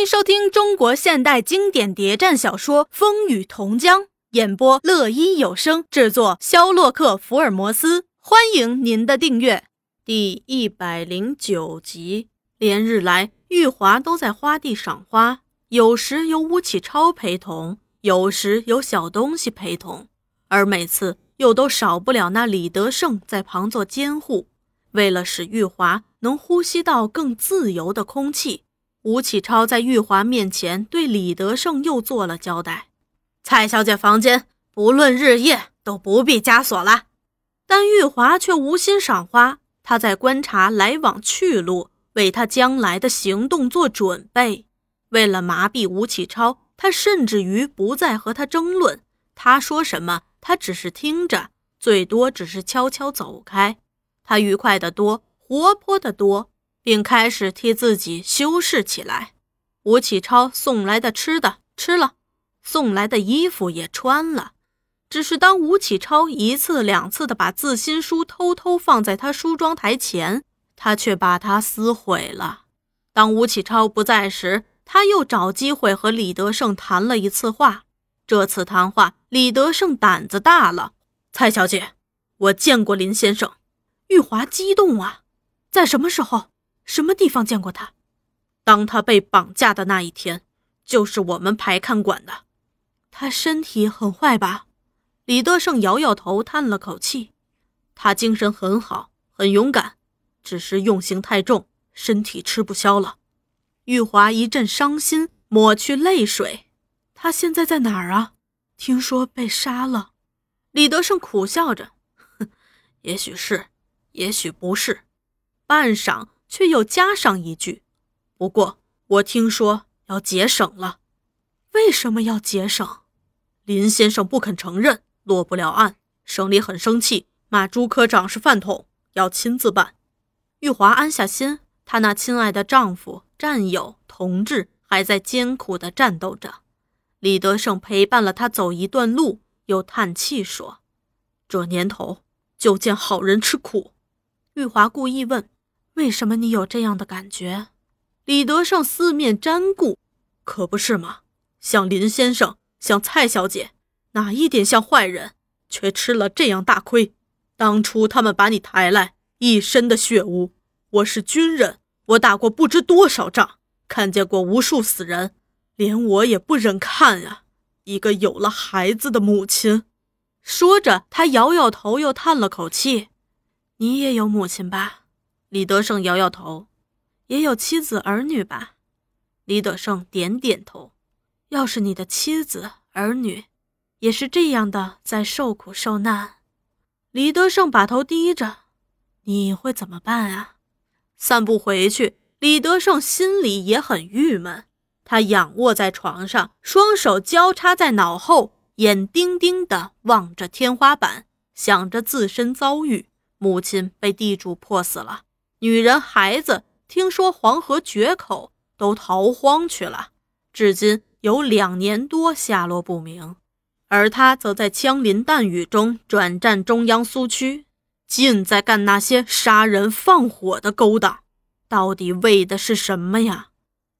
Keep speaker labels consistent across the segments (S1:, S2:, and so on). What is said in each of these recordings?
S1: 迎收听中国现代经典谍战小说《风雨同江》，演播乐一有声制作，肖洛克福尔摩斯。欢迎您的订阅。第一百零九集，连日来，玉华都在花地赏花，有时由吴启超陪同，有时有小东西陪同，而每次又都少不了那李德胜在旁做监护。为了使玉华能呼吸到更自由的空气。吴启超在玉华面前对李德胜又做了交代：“蔡小姐房间不论日夜都不必加锁了。”但玉华却无心赏花，他在观察来往去路，为他将来的行动做准备。为了麻痹吴启超，他甚至于不再和他争论。他说什么，他只是听着，最多只是悄悄走开。他愉快得多，活泼得多。并开始替自己修饰起来。吴启超送来的吃的吃了，送来的衣服也穿了。只是当吴启超一次两次的把自新书偷偷放在他梳妆台前，他却把它撕毁了。当吴启超不在时，他又找机会和李德胜谈了一次话。这次谈话，李德胜胆子大了。蔡小姐，我见过林先生。玉华激动啊，在什么时候？什么地方见过他？当他被绑架的那一天，就是我们排看管的。他身体很坏吧？李德胜摇摇头，叹了口气。他精神很好，很勇敢，只是用刑太重，身体吃不消了。玉华一阵伤心，抹去泪水。他现在在哪儿啊？听说被杀了。李德胜苦笑着，哼，也许是，也许不是。半晌。却又加上一句：“不过我听说要节省了，为什么要节省？林先生不肯承认，落不了案，省里很生气，骂朱科长是饭桶，要亲自办。”玉华安下心，她那亲爱的丈夫、战友、同志还在艰苦地战斗着。李德胜陪伴了他走一段路，又叹气说：“这年头就见好人吃苦。”玉华故意问。为什么你有这样的感觉？李德胜四面沾顾，可不是吗？像林先生，像蔡小姐，哪一点像坏人？却吃了这样大亏。当初他们把你抬来，一身的血污。我是军人，我打过不知多少仗，看见过无数死人，连我也不忍看呀。一个有了孩子的母亲，说着，他摇摇头，又叹了口气：“你也有母亲吧？”李德胜摇摇头，也有妻子儿女吧？李德胜点点头。要是你的妻子儿女也是这样的，在受苦受难，李德胜把头低着，你会怎么办啊？散步回去，李德胜心里也很郁闷。他仰卧在床上，双手交叉在脑后，眼盯盯地望着天花板，想着自身遭遇：母亲被地主迫死了。女人、孩子听说黄河决口，都逃荒去了，至今有两年多下落不明。而他则在枪林弹雨中转战中央苏区，尽在干那些杀人放火的勾当，到底为的是什么呀？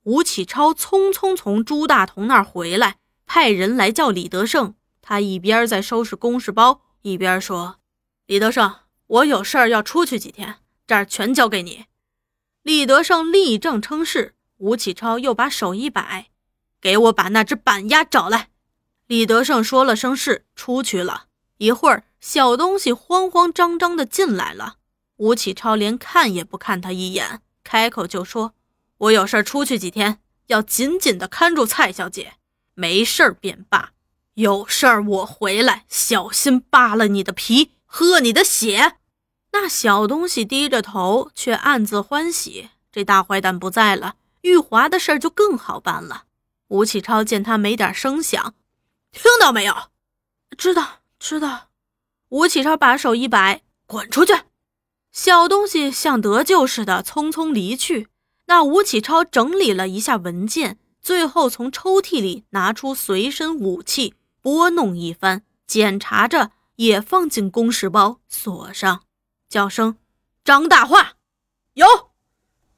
S1: 吴启超匆匆从朱大同那儿回来，派人来叫李德胜。他一边在收拾公事包，一边说：“李德胜，我有事儿要出去几天。”这儿全交给你，李德胜立正称是。吴启超又把手一摆，给我把那只板鸭找来。李德胜说了声是，出去了。一会儿，小东西慌慌张张的进来了。吴启超连看也不看他一眼，开口就说：“我有事出去几天，要紧紧的看住蔡小姐。没事儿便罢，有事儿我回来，小心扒了你的皮，喝你的血。”那小东西低着头，却暗自欢喜。这大坏蛋不在了，玉华的事儿就更好办了。吴启超见他没点声响，听到没有？知道，知道。吴启超把手一摆，滚出去！小东西像得救似的匆匆离去。那吴启超整理了一下文件，最后从抽屉里拿出随身武器，拨弄一番，检查着，也放进公事包，锁上。叫声：“张大化，有。”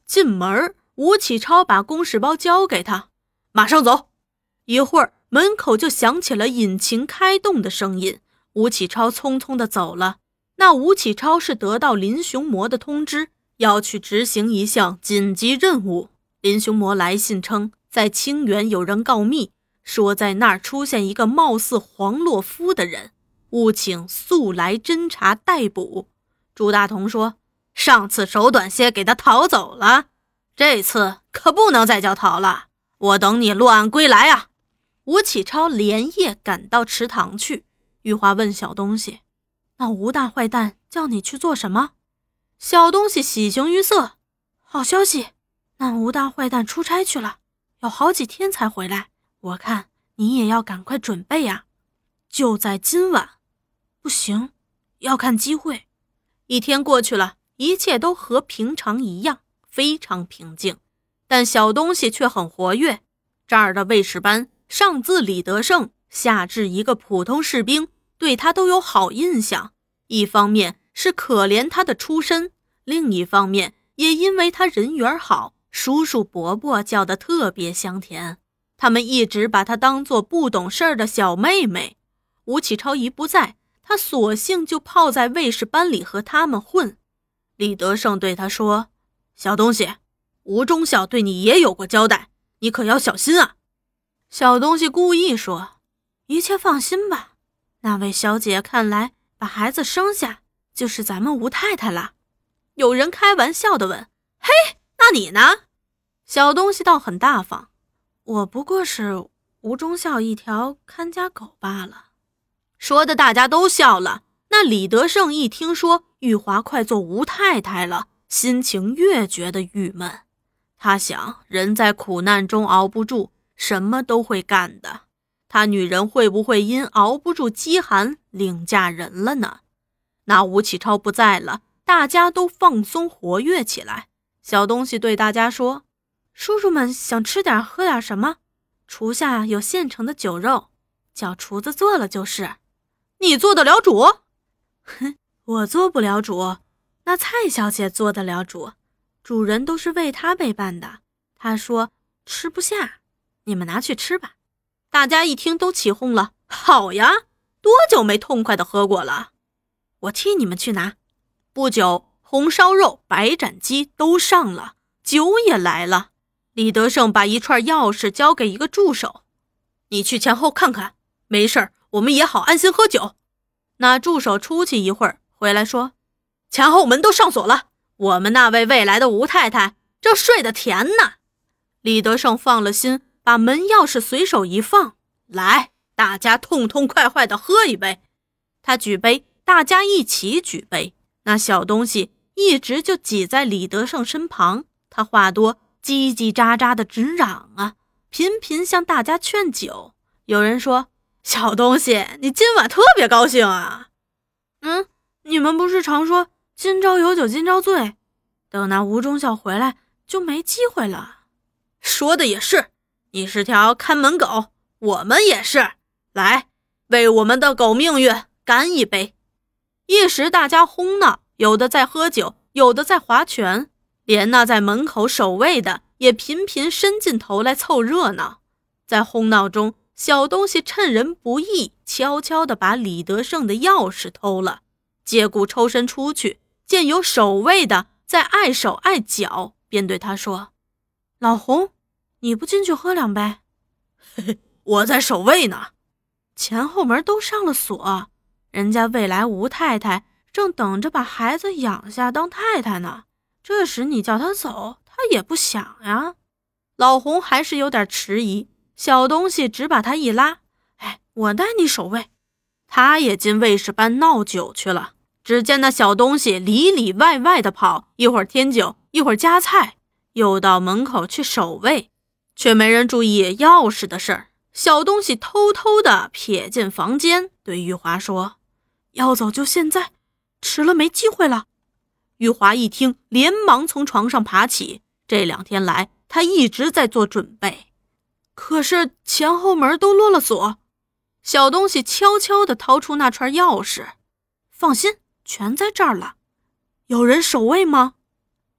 S1: 进门，吴启超把公事包交给他，马上走。一会儿，门口就响起了引擎开动的声音。吴启超匆匆地走了。那吴启超是得到林雄魔的通知，要去执行一项紧急任务。林雄魔来信称，在清远有人告密，说在那儿出现一个貌似黄洛夫的人，务请速来侦查逮捕。朱大同说：“上次手短些，给他逃走了，这次可不能再叫逃了。我等你落案归来啊！”吴启超连夜赶到池塘去。玉华问小东西：“那吴大坏蛋叫你去做什么？”小东西喜形于色：“好消息，那吴大坏蛋出差去了，要好几天才回来。我看你也要赶快准备呀，就在今晚。不行，要看机会。”一天过去了，一切都和平常一样，非常平静。但小东西却很活跃。这儿的卫士班上自李德胜，下至一个普通士兵，对他都有好印象。一方面是可怜他的出身，另一方面也因为他人缘好，叔叔伯伯叫得特别香甜。他们一直把他当做不懂事儿的小妹妹。吴启超一不在。他索性就泡在卫士班里和他们混。李德胜对他说：“小东西，吴忠孝对你也有过交代，你可要小心啊。”小东西故意说：“一切放心吧，那位小姐看来把孩子生下就是咱们吴太太了。”有人开玩笑的问：“嘿，那你呢？”小东西倒很大方：“我不过是吴忠孝一条看家狗罢了。”说的大家都笑了。那李德胜一听说玉华快做吴太太了，心情越觉得郁闷。他想，人在苦难中熬不住，什么都会干的。他女人会不会因熬不住饥寒另嫁人了呢？那吴启超不在了，大家都放松活跃起来。小东西对大家说：“叔叔们想吃点喝点什么？厨下有现成的酒肉，叫厨子做了就是。”你做得了主？哼，我做不了主，那蔡小姐做得了主。主人都是为她备办的。她说吃不下，你们拿去吃吧。大家一听都起哄了。好呀，多久没痛快的喝过了？我替你们去拿。不久，红烧肉、白斩鸡都上了，酒也来了。李德胜把一串钥匙交给一个助手，你去前后看看，没事儿。我们也好安心喝酒。那助手出去一会儿，回来说：“前后门都上锁了，我们那位未来的吴太太正睡得甜呢。”李德胜放了心，把门钥匙随手一放，来，大家痛痛快快的喝一杯。他举杯，大家一起举杯。那小东西一直就挤在李德胜身旁，他话多，叽叽喳喳的直嚷啊，频频向大家劝酒。有人说。小东西，你今晚特别高兴啊？嗯，你们不是常说今朝有酒今朝醉，等那吴忠孝回来就没机会了。说的也是，你是条看门狗，我们也是。来，为我们的狗命运干一杯！一时大家哄闹，有的在喝酒，有的在划拳，连那在门口守卫的也频频伸进头来凑热闹。在哄闹中。小东西趁人不意，悄悄地把李德胜的钥匙偷了。借故抽身出去，见有守卫的在碍手碍脚，便对他说：“老洪，你不进去喝两杯？”“嘿嘿，我在守卫呢，前后门都上了锁，人家未来吴太太正等着把孩子养下当太太呢。这时你叫他走，他也不想呀。”老洪还是有点迟疑。小东西只把他一拉，哎，我带你守卫。他也进卫士班闹酒去了。只见那小东西里里外外的跑，一会儿添酒，一会儿夹菜，又到门口去守卫，却没人注意钥匙的事儿。小东西偷偷的瞥进房间，对玉华说：“要走就现在，迟了没机会了。”玉华一听，连忙从床上爬起。这两天来，他一直在做准备。可是前后门都落了锁，小东西悄悄地掏出那串钥匙，放心，全在这儿了。有人守卫吗？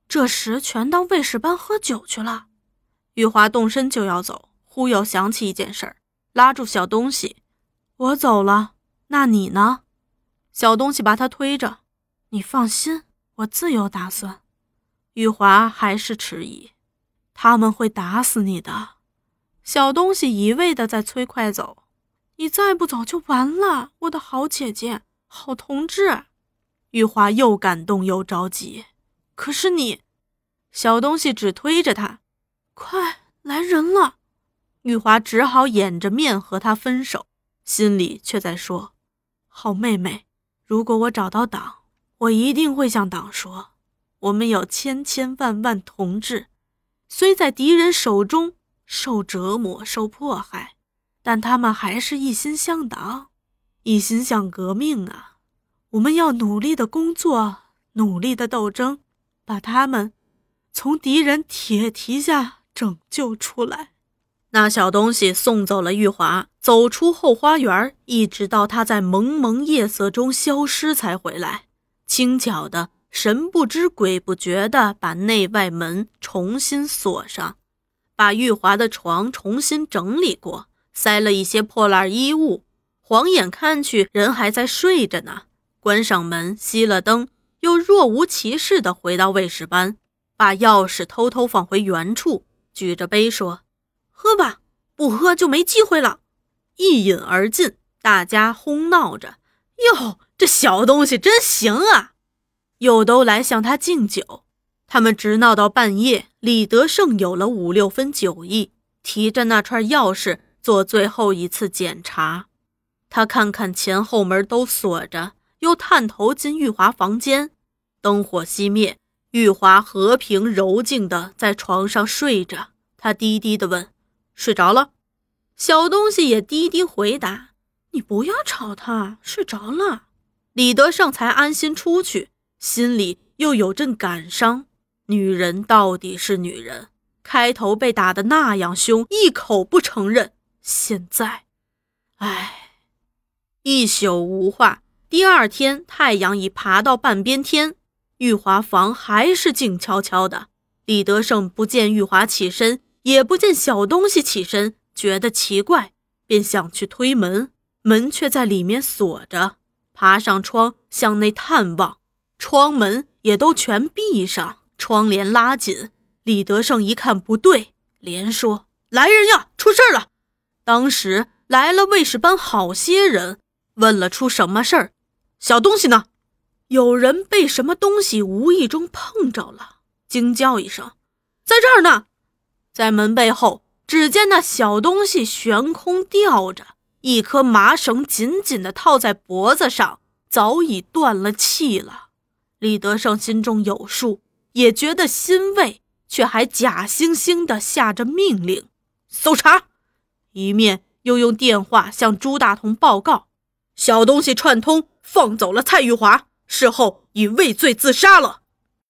S1: 这时全到卫士班喝酒去了。玉华动身就要走，忽又想起一件事儿，拉住小东西：“我走了，那你呢？”小东西把他推着：“你放心，我自有打算。”玉华还是迟疑：“他们会打死你的。”小东西一味的在催快走：“你再不走就完了，我的好姐姐，好同志。”玉华又感动又着急。可是你，小东西只推着他：“快来人了！”玉华只好掩着面和他分手，心里却在说：“好妹妹，如果我找到党，我一定会向党说，我们有千千万万同志，虽在敌人手中。”受折磨、受迫害，但他们还是一心向党，一心向革命啊！我们要努力的工作，努力的斗争，把他们从敌人铁蹄下拯救出来。那小东西送走了玉华，走出后花园，一直到他在蒙蒙夜色中消失才回来，轻巧的、神不知鬼不觉的把内外门重新锁上。把玉华的床重新整理过，塞了一些破烂衣物，晃眼看去人还在睡着呢。关上门，熄了灯，又若无其事地回到卫士班，把钥匙偷偷放回原处，举着杯说：“喝吧，不喝就没机会了。”一饮而尽，大家哄闹着：“哟，这小东西真行啊！”又都来向他敬酒。他们直闹到半夜，李德胜有了五六分酒意，提着那串钥匙做最后一次检查。他看看前后门都锁着，又探头进玉华房间，灯火熄灭，玉华和平柔静地在床上睡着。他低低地问：“睡着了？”小东西也低低回答：“你不要吵他，睡着了。”李德胜才安心出去，心里又有阵感伤。女人到底是女人，开头被打得那样凶，一口不承认。现在，唉，一宿无话。第二天，太阳已爬到半边天，玉华房还是静悄悄的。李德胜不见玉华起身，也不见小东西起身，觉得奇怪，便想去推门，门却在里面锁着。爬上窗向内探望，窗门也都全闭上。窗帘拉紧，李德胜一看不对，连说：“来人呀，出事了！”当时来了卫士班好些人，问了出什么事儿。小东西呢？有人被什么东西无意中碰着了，惊叫一声：“在这儿呢！”在门背后，只见那小东西悬空吊着，一颗麻绳紧紧地套在脖子上，早已断了气了。李德胜心中有数。也觉得欣慰，却还假惺惺地下着命令：“搜查！”一面又用电话向朱大同报告：“小东西串通放走了蔡玉华，事后已畏罪自杀了。”